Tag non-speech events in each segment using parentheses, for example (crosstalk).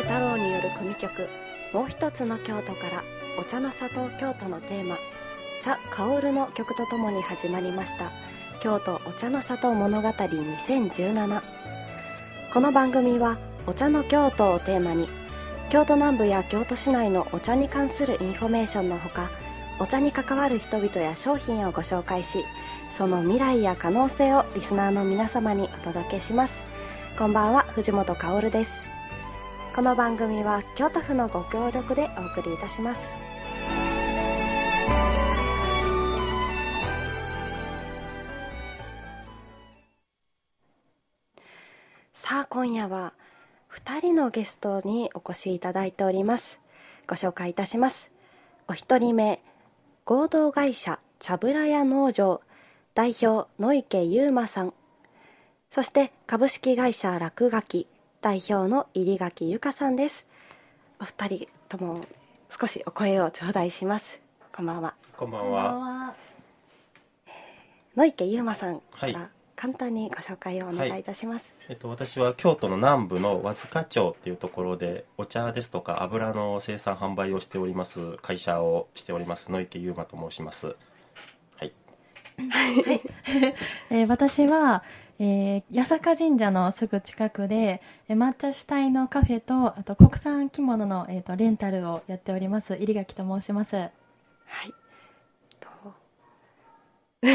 瀬太郎による組曲「もう一つの京都」からお茶の里京都のテーマ「茶香る」の曲とともに始まりました。京都お茶の里物語2017この番組はお茶の京都をテーマに京都南部や京都市内のお茶に関するインフォメーションのほかお茶に関わる人々や商品をご紹介しその未来や可能性をリスナーの皆様にお届けします。こんばんは藤本薫です。この番組は京都府のご協力でお送りいたします。さあ今夜は2人のゲストにお越しいただいております。ご紹介いたします。お一人目合同会社茶ぶら屋農場代表野池優馬さん。そして株式会社落書き。代表の入垣由香さんです。お二人とも少しお声を頂戴します。こんばんは。こんばんは。野池優馬さんかはい。ら簡単にご紹介をお願いい。たします、えっと、私は京都の南部の和塚町っていうところでお茶ですとか油の生産販売をしております会社をしております野池優馬と申します。はい。(laughs) えー私は、えー八坂神社のすぐ近くで、えー抹茶主体のカフェとあと国産着物の、えー、とレンタルをやっております入垣と申します。はい。と (laughs)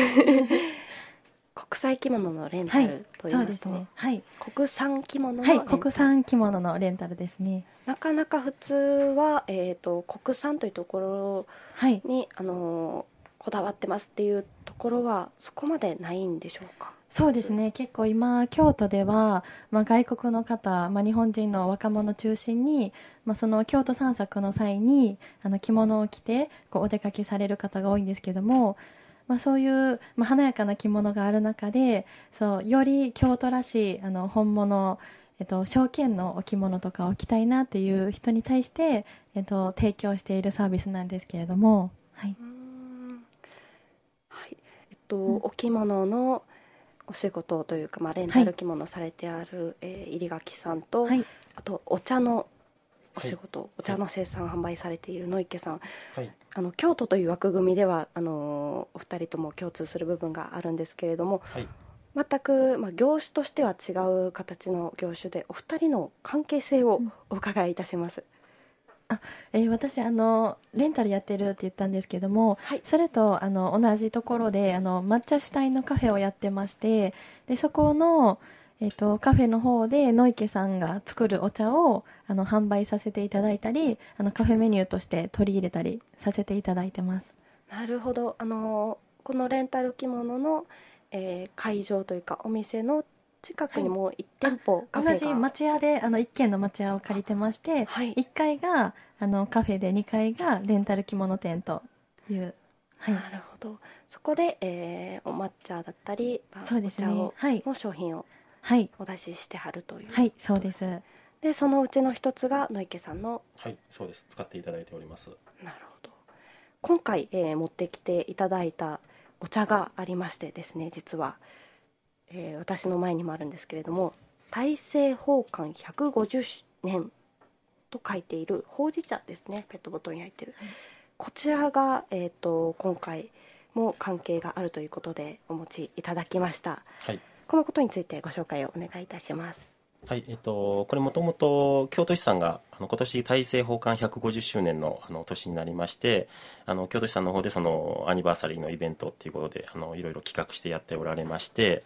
国際着物のレンタはいルといいそうまと、ですすね。はい、国産着物のはい、レンタル。国産着物のレンタルですね。なかなか普通は、えー、と国産というところはい。に、あのーこだわってますっていうところはそこまでないんでしょうか？そうですね。結構今京都では、まあ、外国の方、まあ、日本人の若者中心に、まあ、その京都散策の際にあの着物を着てこうお出かけされる方が多いんですけども、まあ、そういう、まあ、華やかな着物がある中でそうより京都らしいあの本物えっと、証券のお着物とかを着たいなっていう人に対して、えっと、提供しているサービスなんですけれども、はい、はい。えっと、お着物のお仕事というか、まあ、レンタル着物されてある、えー入垣さんと、はい、あとお茶のお仕事、お茶の生産販売されている野池さん。はい。あの京都という枠組みではあのお二人とも共通する部分があるんですけれどもはい。全く、まあ、業種としては違う形の業種でお二人の関係性をお伺いいたします、えー私あのレンタルやってるって言ったんですけども、はい。それとあの同じところであの抹茶主体のカフェをやってましてでそこの、えー、とカフェの方で野池さんが作るお茶をあの販売させていただいたりあのカフェメニューとして取り入れたりさせていただいてます。なるほど。あのこのレンタル着物の、えー会場というかお店の近くにも1店舗、カフェが。同じ町屋であの1軒の町屋を借りてまして、はい。1階があのカフェで2階がレンタル着物店という、はい。なるほど。そこで、えーお抹茶だったり、まあそうですね。お茶を、はい。の商品をはい。お出ししてはるという、はいそうです。でそのうちの一つが野池さんのはいそうです。使っていただいております。なるほど。今回、えー持ってきていただいたお茶がありましてですね実は、えー私の前にもあるんですけれども「大政奉還150年」と書いているほうじ茶ですねペットボトルに入ってる、はい。こちらが、えー、と今回も関係があるということでお持ちいただきました。はい。このことについてご紹介をお願いいたします。はいえっと、これもともと京都市さんがあの今年大政奉還150周年のあの年になりましてあの京都市さんの方でそのアニバーサリーのイベントっていうことであのいろいろ企画してやっておられまして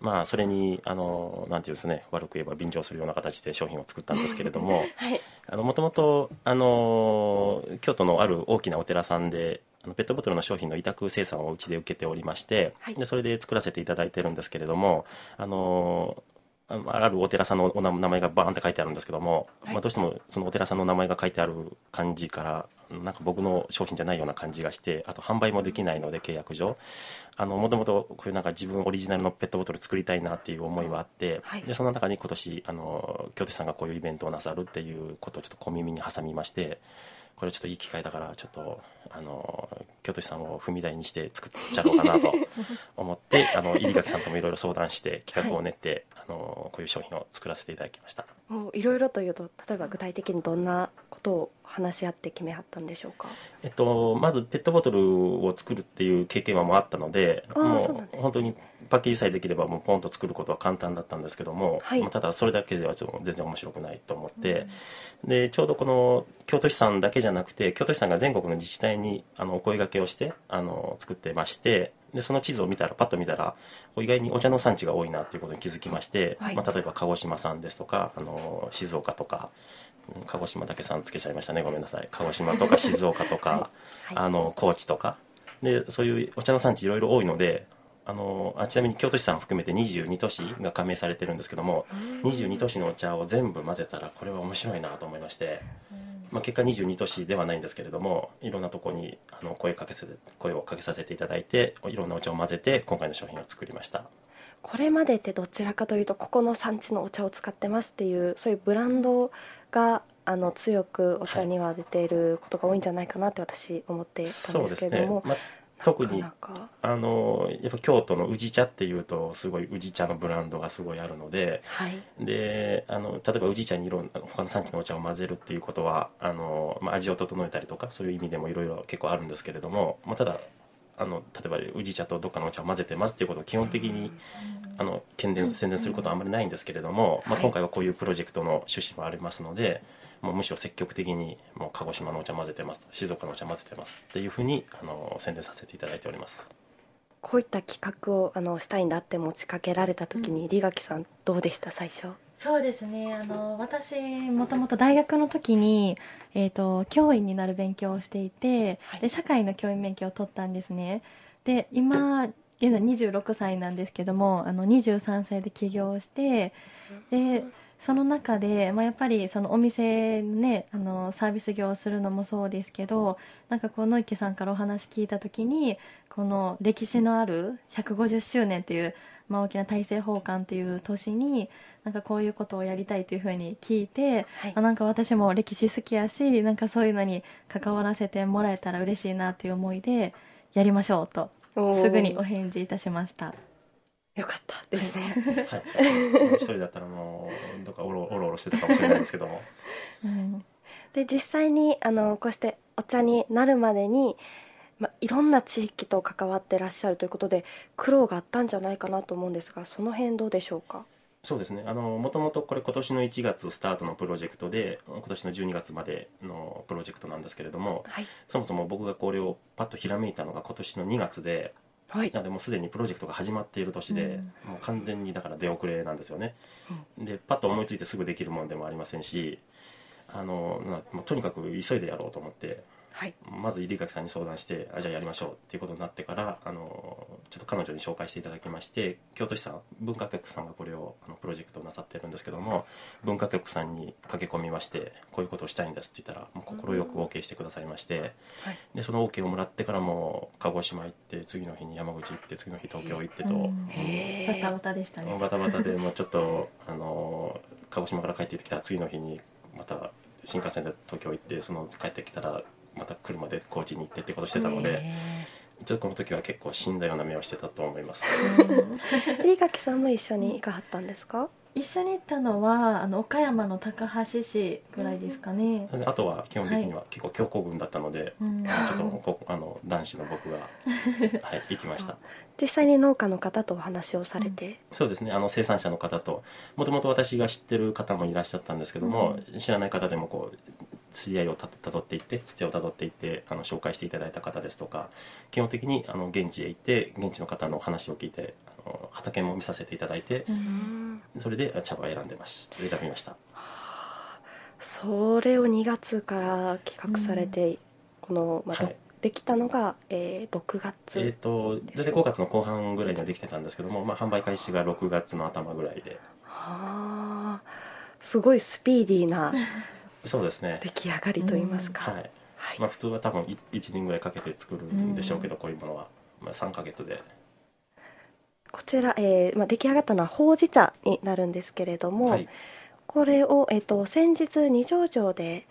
まあそれにあのなんていうんですね悪く言えば便乗するような形で商品を作ったんですけれどももともとあの京都のある大きなお寺さんであのペットボトルの商品の委託生産をうちで受けておりまして、はい。でそれで作らせていただいてるんですけれどもあのあるお寺さんのお名名前がバーンって書いてあるんですけども、はい。まあ、どうしてもそのお寺さんの名前が書いてある感じからなんか僕の商品じゃないような感じがしてあと販売もできないので契約上。もともとこういうなんか自分オリジナルのペットボトル作りたいなっていう思いはあって、はい。でその中に今年あの京都市さんがこういうイベントをなさるっていうことをちょっと小耳に挟みましてこれちょっといい機会だからちょっとあの京都市さんを踏み台にして作っちゃろうかなと思って (laughs) あの入垣さんともいろいろ相談して企画を練って、あのこういう商品を作らせていただきました。もういろいろというと例えば具体的にどんなことを話し合って決めはったんでしょうか？えっと、まずペットボトルを作るっていう経験はもうあったのでもそう本当にパッケージさえできればもうポンと作ることは簡単だったんですけども、はい。まあただそれだけではちょっと全然面白くないと思って、でちょうどこの京都市さんだけじゃなくて京都市さんが全国の自治体にあのお声掛けをしてあの作ってましてでその地図を見たらパッと見たら意外にお茶の産地が多いなっていうことに気づきまして、はいまあ、例えば鹿児島さんですとかあの静岡とかうん鹿児島だけさんつけちゃいましたね。ごめんなさい。鹿児島とか静岡とか、(laughs) はいあの高知とか。でそういうお茶の産地いろいろ多いのであのあちなみに京都市さん含めて22都市が加盟されてるんですけども22都市のお茶を全部混ぜたらこれは面白いなと思いまして、まあ、結果22都市ではないんですけれどもいろんなとこにあの声かけせ声をかけさせていただいていろんなお茶を混ぜて今回の商品を作りました。これまでってどちらかというとここの産地のお茶を使ってますっていうそういうブランドがあの強くお茶には出ていることが多いんじゃないかなって私思っていたんでそうですすねけれども、、まあ、特になかなかあのやっぱ京都の宇治茶っていうとすごい宇治茶のブランドがすごいあるのではい。であの例えば宇治茶にいろんな他の産地のお茶を混ぜるっていうことはあの、まあ、味を整えたりとかそういう意味でもいろいろ結構あるんですけれども、まあ、ただあの例えば宇治茶とどっかのお茶を混ぜてますっていうことを基本的にあの宣伝宣伝することはあまりないんですけれども、まあ、はい。今回はこういうプロジェクトの趣旨もありますので、もうむしろ積極的にもう鹿児島のお茶混ぜてます静岡のお茶混ぜてますっていうふうにあの宣伝させていただいております。こういった企画をあのしたいんだって持ちかけられた時に、リガキさんどうでした最初？そうですね。あの私もともと大学の時に、えー、と教員になる勉強をしていて、はい。で社会の教員免許を取ったんですね。で今現在26歳なんですけどもあの23歳で起業してでその中で、まあ、やっぱりそのお店のねあのサービス業をするのもそうですけどなんかこう野池さんからお話聞いた時にこの歴史のある150周年っていう、まあ、大きな大政奉還っていう年になんかこういうことをやりたいというふうに聞いて、はいあなんか私も歴史好きやしなんかそういうのに関わらせてもらえたら嬉しいなっていう思いでやりましょうとすぐにお返事いたしました。よかったですね。はい、一人だったらもうどっかおろおろおろしてたかもしれないですけども。うん。で実際にあのこうしてお茶になるまでに、ま、いろんな地域と関わってらっしゃるということで苦労があったんじゃないかなと思うんですがその辺どうでしょうか？そうですね。あのもともとこれ今年の1月スタートのプロジェクトで今年の12月までのプロジェクトなんですけれどもはい。そもそも僕がこれをパッとひらめいたのが今年の2月ではい。なのでもうすでにプロジェクトが始まっている年で、うん。もう完全にだから出遅れなんですよね、でパッと思いついてすぐできるものでもありませんしあのなもうとにかく急いでやろうと思ってはい。まず入垣さんに相談してあじゃあやりましょうっていうことになってからあのちょっと彼女に紹介していただきまして京都市さん文化局さんがこれをあのプロジェクトをなさってるんですけども文化局さんに駆け込みましてこういうことをしたいんですって言ったらもう快く OK してくださいまして、はい。でその OK をもらってからも鹿児島行って次の日に山口行って次の日東京行ってと、うん。へバタバタでしたね。バタバタでもうちょっとあの鹿児島から帰ってきた次の日にまた新幹線で東京行ってその帰ってきたらまた車で高知に行ってってことしてたのでちょっとこの時は結構死んだような目をしてたと思います。え (laughs) リガキさんも一緒に行かはったんですか？一緒に行ったのはあの岡山の高橋市ぐらいですかね。あとは基本的には結構強行軍だったので、うん。ちょっとこあの男子の僕が、(laughs) はい、行きました。実際に農家の方とお話をされて、そうですね。あの生産者の方ともともと私が知ってる方もいらっしゃったんですけども、知らない方でもこう知り合いをたたどっていってつてをたどっていってあの紹介していただいた方ですとか基本的にあの現地へ行って現地の方の話を聞いてあの畑も見させていただいてそれで茶葉を選んでまし選びました。それを2月から企画されて、この、まあはい。できたのが、えー6月、えっ、と大体5月の後半ぐらいにはできてたんですけども、まあ、販売開始が6月の頭ぐらいで。はあ。すごいスピーディーなそうですね。出来上がりといいますか、はい。はい。まあ、普通は多分1年ぐらいかけて作るんでしょうけど、こういうものは、まあ、3ヶ月で。こちら、えーまあ、出来上がったのはほうじ茶になるんですけれども、はい。これを、えー、と先日二条城で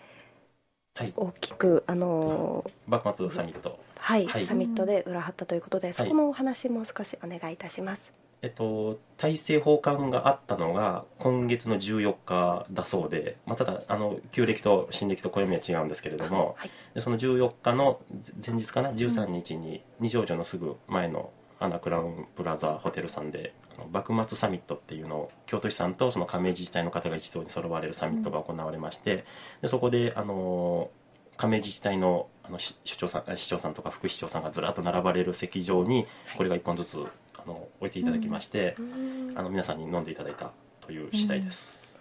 はい。大きく、あのー幕末サミット。はい。はい。サミットで裏張ったということで、そこのお話も少しお願いいたします。えっと、大政奉還があったのが今月の14日だそうで、まあ、ただあの旧暦と新暦と暦は違うんですけれども、はい。でその14日の前日かな13日に二条城のすぐ前のアナクラウンプラザホテルさんで幕末サミットっていうのを京都市さんとその加盟自治体の方が一堂に揃われるサミットが行われまして、でそこであの加盟自治体のあのし首長さん市長さんとか副市長さんがずらっと並ばれる席上にこれが1本ずつあの置いていただきまして、あの皆さんに飲んでいただいたという次第です、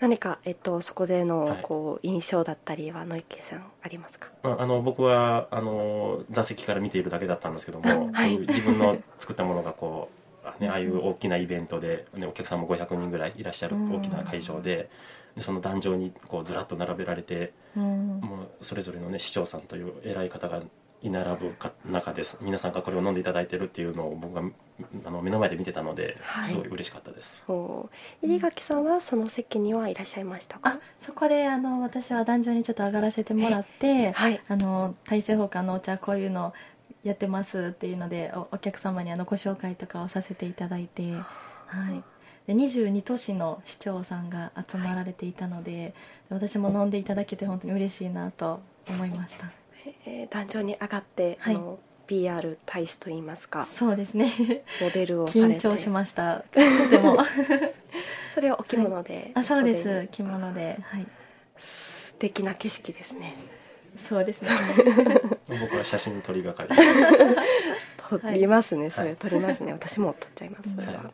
何か、えっと、そこでのはい。こう印象だったりは野池さんありますか？まあ、あの僕はあの座席から見ているだけだったんですけども、(laughs) こういう自分の作ったものがこうあ,、ね、ああいう大きなイベントで、ね、お客さんも500人ぐらいいらっしゃる大きな会場ででその壇上にこうずらっと並べられてうん。もうそれぞれの、ね、市長さんという偉い方が居並ぶか中です。皆さんがこれを飲んでいただいてるっていうのを僕があの目の前で見てたのではい。すごい嬉しかったです、お入垣さんはその席にはいらっしゃいましたか？あそこであの私は壇上にちょっと上がらせてもらって、はい。あの大政奉還のお茶こういうのやってますっていうのでおお客様にあのご紹介とかをさせていただいて、はい、で22都市の市長さんが集まられていたので、私も飲んでいただけて本当に嬉しいなと思いましたえー壇上に上がって、はい。あの PR 大使といいますかそうですね。モデルをされて。緊張しました。とても。(laughs) それはお着物で、あそうです。着物で。はい。素敵な景色ですね。そうですね。(laughs) 僕は写真撮りがかり。(laughs) 撮りますね、それはい。撮りますね。私も撮っちゃいます。それは、はい。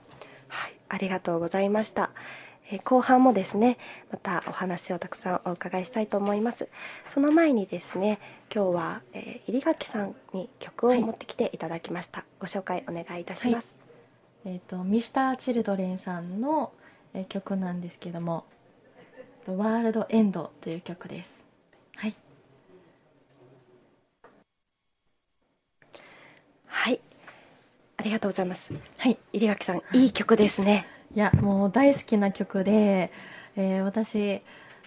はい、ありがとうございました、えー後半もですねまたお話をたくさんお伺いしたいと思います。その前にですね今日は、えー入垣さんに曲をはい持ってきていただきました、ご紹介お願いいたします、えっ、とミスターチルドレンさんの、えー曲なんですけども「ワールドエンド」という曲です。はい。はい。ありがとうございます。はい。入垣さんいい曲ですねいやもう大好きな曲で、えー私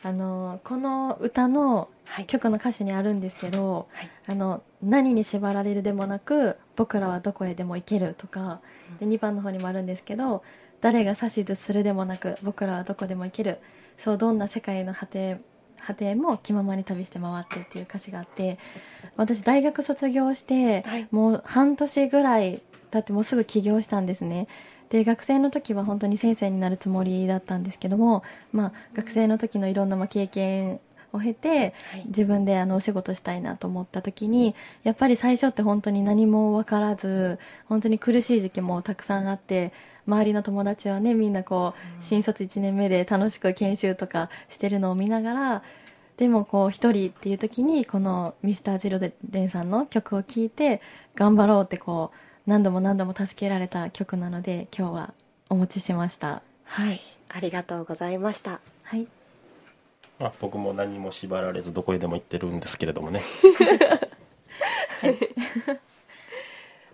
あのこの歌のはい。曲の歌詞にあるんですけどはい「あの何に縛られるでもなく僕らはどこへでも行ける」とかで2番の方にもあるんですけど「誰が指図するでもなく僕らはどこでも行ける」そうどんな世界の果て果ても気ままに旅して回ってっていう歌詞があって私大学卒業して、はい。もう半年ぐらい経ってもうすぐ起業したんですねで学生の時は本当に先生になるつもりだったんですけども、まあ、学生の時のいろんなまあ経験を経てはい自分であのお仕事したいなと思った時にやっぱり最初って本当に何も分からず本当に苦しい時期もたくさんあって周りの友達はねみんなこう新卒1年目で楽しく研修とかしてるのを見ながらでもこう一人っていう時にこの Mr. ジロレンさんの曲を聴いて頑張ろうってこう何度も何度も助けられた曲なので今日はお持ちしました。はい。ありがとうございました。はい。まあ、僕も何も縛られずどこへでも行ってるんですけれどもね (laughs) (laughs)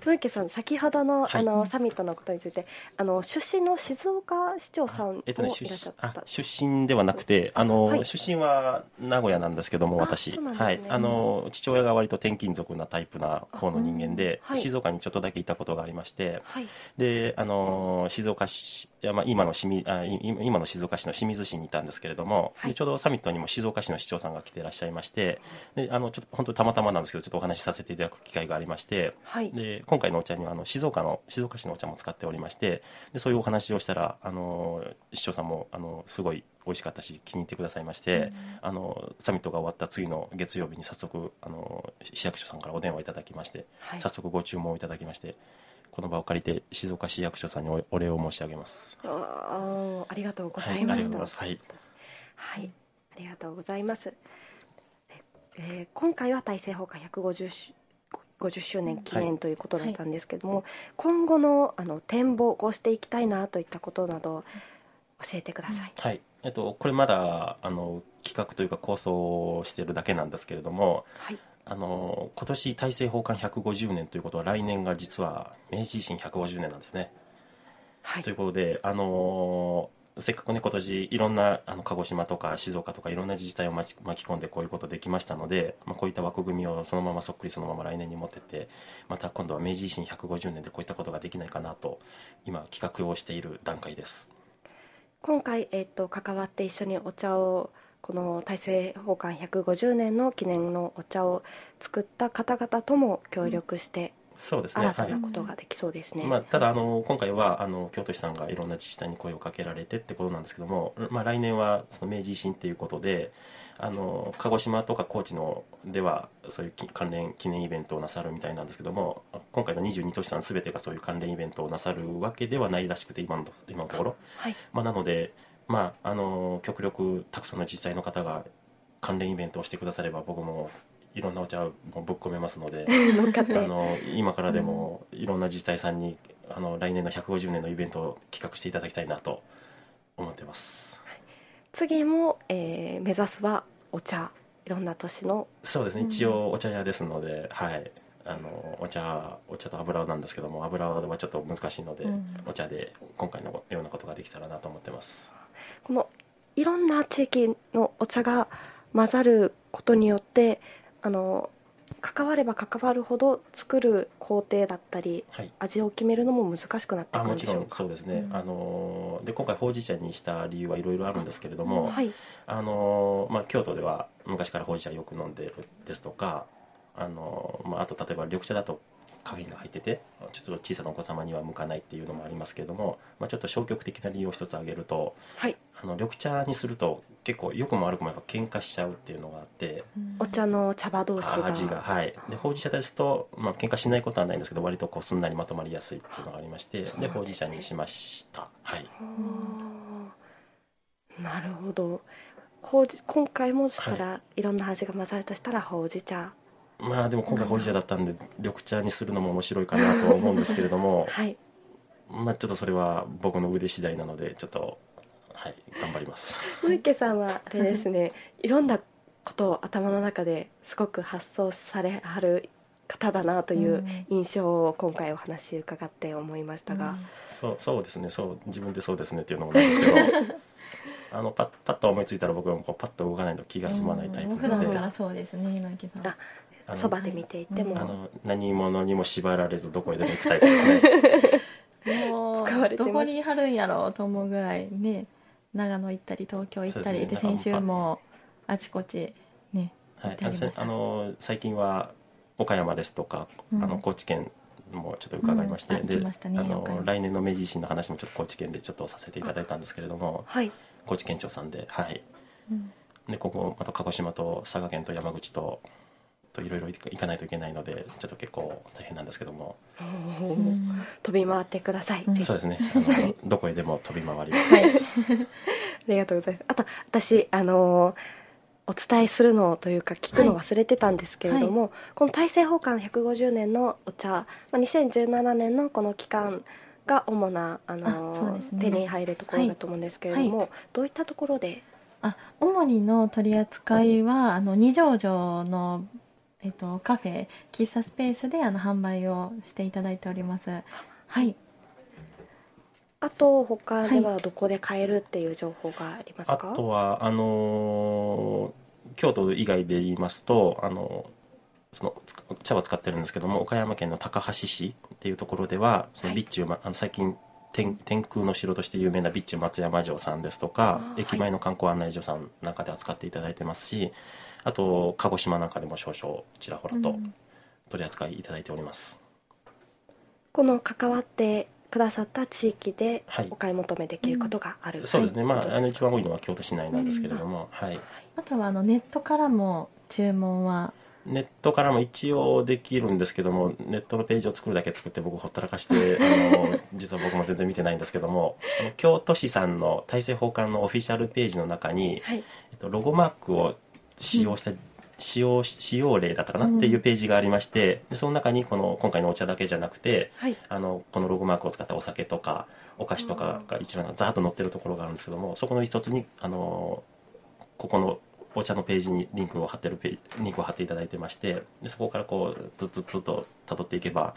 野池さん先ほどの,、はい。あのサミットのことについてあの出身の静岡市長さんもいらっ出身しゃった、あ出身ではなくてあの、はい。出身は名古屋なんですけどもあ私。はい、あの父親が割と転勤族なタイプな方の人間で、静岡にちょっとだけいたことがありましてはい。であの静岡市まあ、今の清水あい今の静岡市の清水市にいたんですけれども、ちょうどサミットにも静岡市の市長さんが来ていらっしゃいましてであのちょっと本当にたまたまなんですけどちょっとお話しさせていただく機会がありましてはい。で今回のお茶にはあの静岡の静岡市のお茶も使っておりましてでそういうお話をしたらあの市長さんもあのすごい美味しかったし気に入ってくださいまして、あのサミットが終わった次の月曜日に早速あの市役所さんからお電話いただきまして、はい早速ご注文をいただきましてこの場を借りて静岡市役所さんにおお礼を申し上げます。あーありがとうござはいました。はい、はい、ありがとうございます。でえー今回は大政奉還150周50周年記念ということだったんですけども、今後のあの展望こうしていきたいなといったことなど教えてください。はい。えっと、これまだあの企画というか構想をしているだけなんですけれどもはい、あの今年大政奉還150年ということは来年が実は明治維新150年なんですね。はい。ということで、あのせっかくね今年いろんなあの鹿児島とか静岡とかいろんな自治体を巻き込んでこういうことできましたので、まあ、こういった枠組みをそのままそっくりそのまま来年に持ってってまた今度は明治維新150年でこういったことができないかなと今企画をしている段階です。今回、えっと関わって一緒にお茶をこの大政奉還150年の記念のお茶を作った方々とも協力してそうですね。新たはい。なことができそうですね、まあ、ただあの今回はあの京都市さんがいろんな自治体に声をかけられてってことなんですけども、まあ、来年はその明治維新っていうことであの鹿児島とか高知のではそういうき関連記念イベントをなさるみたいなんですけども今回の22都市さん全てがそういう関連イベントをなさるわけではないらしくて今のと今のところ、はい。まあ、なので、まあ、あの極力たくさんの自治体の方が関連イベントをしてくだされば僕もいろんなお茶をぶっ込めますので。(laughs) あの今からでもいろんな自治体さんにあの来年の150年のイベントを企画していただきたいなと思ってます。次も、えー目指すはお茶。いろんな都市の。そうですね。一応お茶屋ですので、はい。あのお茶お茶と油なんですけども油はちょっと難しいので、うん。お茶で今回のようなことができたらなと思ってます。このいろんな地域のお茶が混ざることによってあの関われば関わるほど作る工程だったりはい。味を決めるのも難しくなってくるんでしょうんかそうですね、うん。あので今回ほうじ茶にした理由はいろいろあるんですけれども、はい。あのまあ、京都では昔からほうじ茶よく飲んでるですとかあの、まあ、あと例えば緑茶だとカフェインが入っててちょっと小さなお子様には向かないっていうのもありますけれども、まあ、ちょっと消極的な理由を一つ挙げるとはい。あの緑茶にすると結構良くも悪くもやっぱ喧嘩しちゃうっていうのがあってお茶の茶葉同士が。味がはい。でほうじ茶ですと、まあ喧嘩しないことはないんですけど割とこうすんなりまとまりやすいっていうのがありましてでほうじ茶にしました。はい。なるほど。ほうじ今回もしたら、い、ろんな味が混ざるとしたらほうじ茶まあでも今回ほうじ茶だったんで緑茶にするのも面白いかなとは思うんですけれども (laughs) はい。まあちょっとそれは僕の腕次第なのでちょっとはい頑張ります。(laughs) 鈴池さんはあれですね (laughs) いろんなことを頭の中ですごく発想されはる方だなという印象を今回お話伺って思いましたが、そうそうですねそう自分でそうですねっていうのもなんですけどあのパッパッと思いついたら僕はこうパッと動かないと気が済まないタイプ普なので。段からそうですね稲木さん。あそばで見ていても、あの何者にも縛られずどこへでも行くタイプですね。もうどこに貼るんやろうと思うぐらいね長野行ったり東京行ったりで,、先週もあちこちねはい。あの最近は岡山ですとか、うん。あの高知県もちょっと伺いまして、で来年の明治維新の話もちょっと高知県でちょっとさせていただいたんですけれども。はい高知県庁さんではい。うん。でここまた鹿児島と佐賀県と山口とといろいろ行かないといけないのでちょっと結構大変なんですけども。うん。飛び回ってください、うん。そうですね。あのどこへでも飛び回ります、はい。ありがとうございます。あと私あのーお伝えするのというか聞くの忘れてたんですけれども、この大政奉還150年のお茶、まあ、2017年のこの期間が主なあのーあそうですね。手に入るところだと思うんですけれども、どういったところで？あ主にの取り扱いはあの二条城の、えっと、カフェ喫茶スペースであの販売をしていただいております。はい。あと他ではどこで買えるっていう情報がありますあか、とはあのー京都以外で言いますとあのそのつ茶葉使ってるんですけども岡山県の高梁市っていうところではその備中、まあの最近天天空の城として有名な備中松山城さんですとか駅前の観光案内所さんなんかで扱っていただいてますしあと鹿児島なんかでも少々ちらほらとうん。取り扱いいただいております、この関わってくださった地域ではい。お買い求めできることがある、そうですね、まああのはい一番多いのは京都市内なんですけれども、はい。あとはあのネットからも注文はネットからも一応できるんですけどもネットのページを作るだけ作って僕ほったらかしてあの (laughs) 実は僕も全然見てないんですけどもあの京都市さんの大政奉還のオフィシャルページの中に、はい。えっと、ロゴマークを使用した、使用使用例だったかなっていうページがありまして、でその中にこの今回のお茶だけじゃなくてはい。あのこのロゴマークを使ったお酒とかお菓子とかが一覧ザーッと載ってるところがあるんですけどもそこの一つにあのここのお茶のページにリンクを貼ってるペーリンクを貼っていただいてましてでそこからこうずっとずっと辿っていけば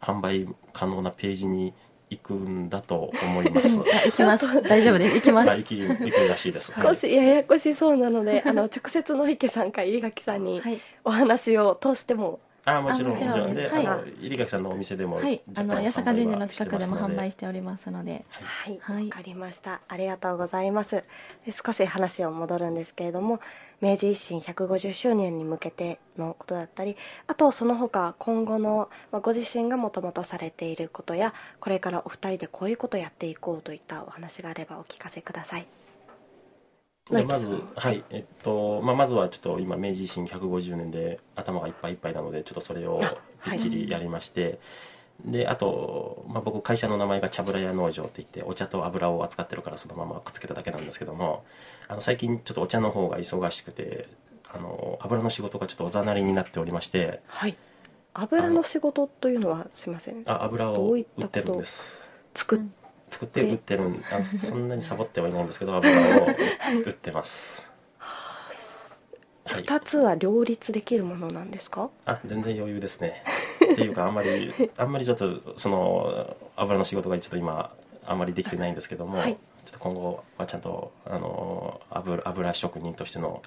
販売可能なページに行くんだと思います。(laughs) あ行きます。(laughs) 大丈夫です行きます。あ行き行くらしいです、少しややこしそうなので、あの直接野池さんか入垣さんにはい。お話を通してもあもちろんあもちろん。もちろんで、はい。あの入垣さんのお店でもはい。あの八坂神社の近くでも販売しておりますので。はい、わ、はい。かりました。ありがとうございます。で少し話を戻るんですけれども、明治維新150周年に向けてのことだったり、あとその他今後の、まあ、ご自身がもともとされていることや、これからお二人でこういうことをやっていこうといったお話があればお聞かせください。でまず、はいえっとまあ、まずはちょっと今明治維新150年で頭がいっぱいいっぱいなのでちょっとそれをあきっちりやりまして、であと、まあ、僕会社の名前が茶ぶら屋農場って言ってお茶と油を扱ってるからそのままくっつけただけなんですけどもあの最近ちょっとお茶の方が忙しくてあの油の仕事がちょっとおざなりになっておりましてはい。油の仕事というのはすみません。あ油どを売ってるんです作っうん作って売ってるんあ (laughs) そんなにサボってはいないんですけど油を売ってます、はい。二つは両立できるものなんですか？あ全然余裕ですね。っていうかあんまり (laughs) あんまりちょっとその油の仕事がちょっと今あんまりできてないんですけども、はい。ちょっと今後はちゃんとあの油油職人としての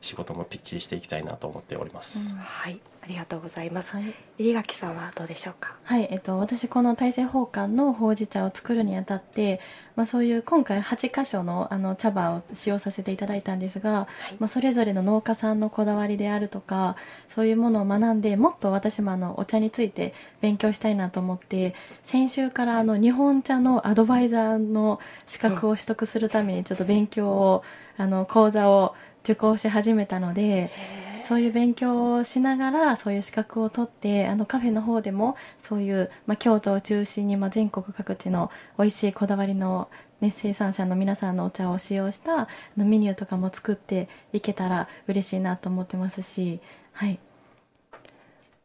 仕事もぴっちりしていきたいなと思っております、はい、ありがとうございます。はい入垣さんはどうでしょうか？はい、えっと、私この大政奉還のほうじ茶を作るにあたって、まあ、そういう今回8箇所のあの茶葉を使用させていただいたんですが、まあ、それぞれの農家さんのこだわりであるとかそういうものを学んでもっと私もあのお茶について勉強したいなと思って先週からあの日本茶のアドバイザーの資格を取得するためにちょっと勉強をあの講座を受講し始めたので。そういう勉強をしながらそういう資格を取ってあのカフェの方でもそういう、まあ、京都を中心に、まあ、全国各地の美味しいこだわりの、ね、生産者の皆さんのお茶を使用したあのメニューとかも作っていけたら嬉しいなと思ってますしはい。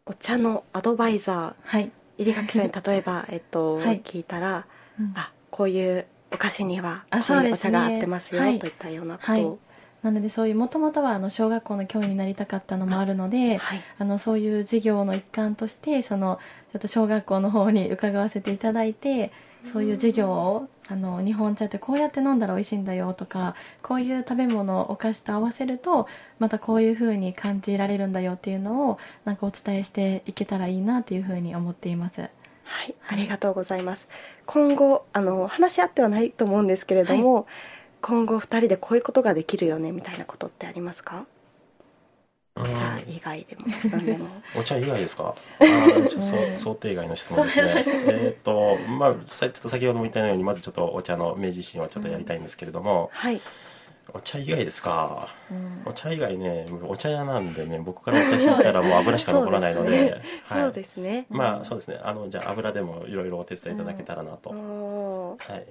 お茶のアドバイザはい、ー入垣さんに例えば (laughs) えっと、はい。聞いたら、うん。あこういうお菓子にはあこういうお茶が合ってますよ、はい。といったようなことはい。を、なのでそういうもともとはあの小学校の教員になりたかったのもあるのではいあのそういう授業の一環としてそのちょっと小学校の方に伺わせていただいてそういう授業をあの日本茶ってこうやって飲んだら美味しいんだよとかこういう食べ物お菓子と合わせるとまたこういう風に感じられるんだよっていうのをなんかお伝えしていけたらいいなっていう風に思っています。はい、ありがとうございます。今後あの話し合ってはないと思うんですけれども、今後二人でこういうことができるよねみたいなことってありますか？うん。お茶以外でも何でも。(laughs) お茶以外ですか？想 (laughs) 想定外の質問ですね。(laughs) えっとまあさちょっと先ほども言ったようにまずちょっとお茶の明治維新はちょっとやりたいんですけれども、はい。お茶以外ですか？うん。お茶以外ねお茶屋なんでね僕からお茶引いたらもう油しか残らないので。そうですね。はい。そうですね。まあそうですね。あのじゃあ油でもいろいろお手伝いいただけたらなと、おー。はい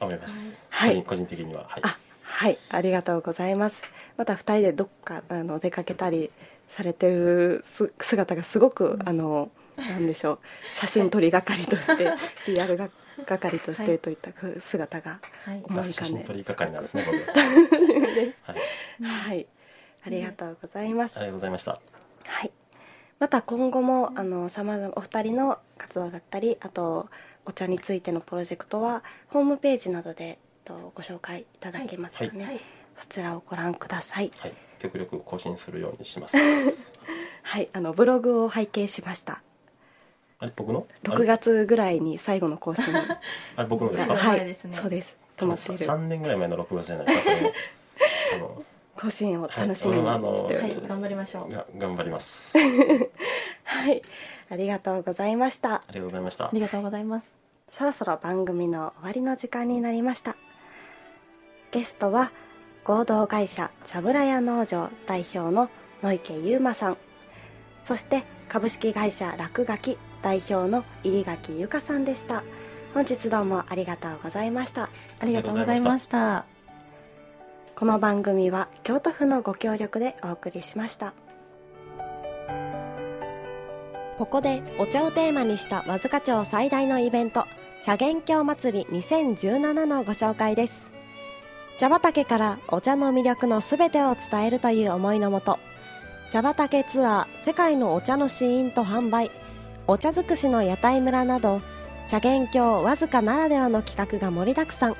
思います、はい。個人個人的には。はい。あ、はい、ありがとうございます。また二人でどっかあの出かけたりされてるす姿がすごく、あのなんでしょう。写真撮り係として PR が係としはいてといった姿がはい。思い浮写かんで、真撮り係なんですね僕は。(laughs) い。はい、ありがとうございます。ありがとうございました。はい。また今後もあの様々お二人の活動だったり、あとお茶についてのプロジェクトはホームページなどでとご紹介いただけますかね。はいそちらをご覧ください。はい。極力更新するようにします。(laughs) はい、あのブログを拝見しました。あれ僕の？あ6れ月ぐらいに最後の更新。が (laughs) あれ僕のですか、(laughs) ははい。そうです。と思っている。3年ぐらい前の6月じゃないですかあの更新を楽しみにはいしております。はい頑張りましょう。が頑張ります。はい、ありがとうございました。あ。りがとうございました。ありがとうございます。そろそろ番組の終わりの時間になりました。ゲストは合同会社茶ぶら屋農場代表の野池優馬さん。そして株式会社落書き代表の入垣由香さんでした。本日どうもありがとうございました。ありがとうございました。この番組は京都府のご協力でお送りしましたここでお茶をテーマにした和塚町最大のイベント茶元京祭り2017のご紹介です。茶畑からお茶の魅力のすべてを伝えるという思いのもと茶畑ツアー世界のお茶の試飲と販売お茶尽くしの屋台村など茶元郷わずかならではの企画が盛りだくさん。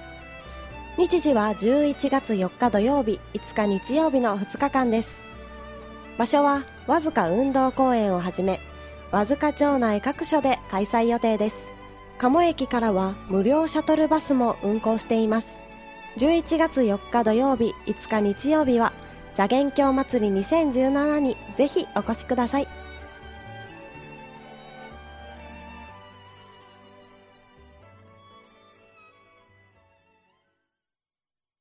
日時は11月4日土曜日5日日曜日の2日間です。場所はわずか運動公園をはじめわずか町内各所で開催予定です。鴨駅からは無料シャトルバスも運行しています。11月4日土曜日5日日曜日は邪元郷祭り2017にぜひお越しください。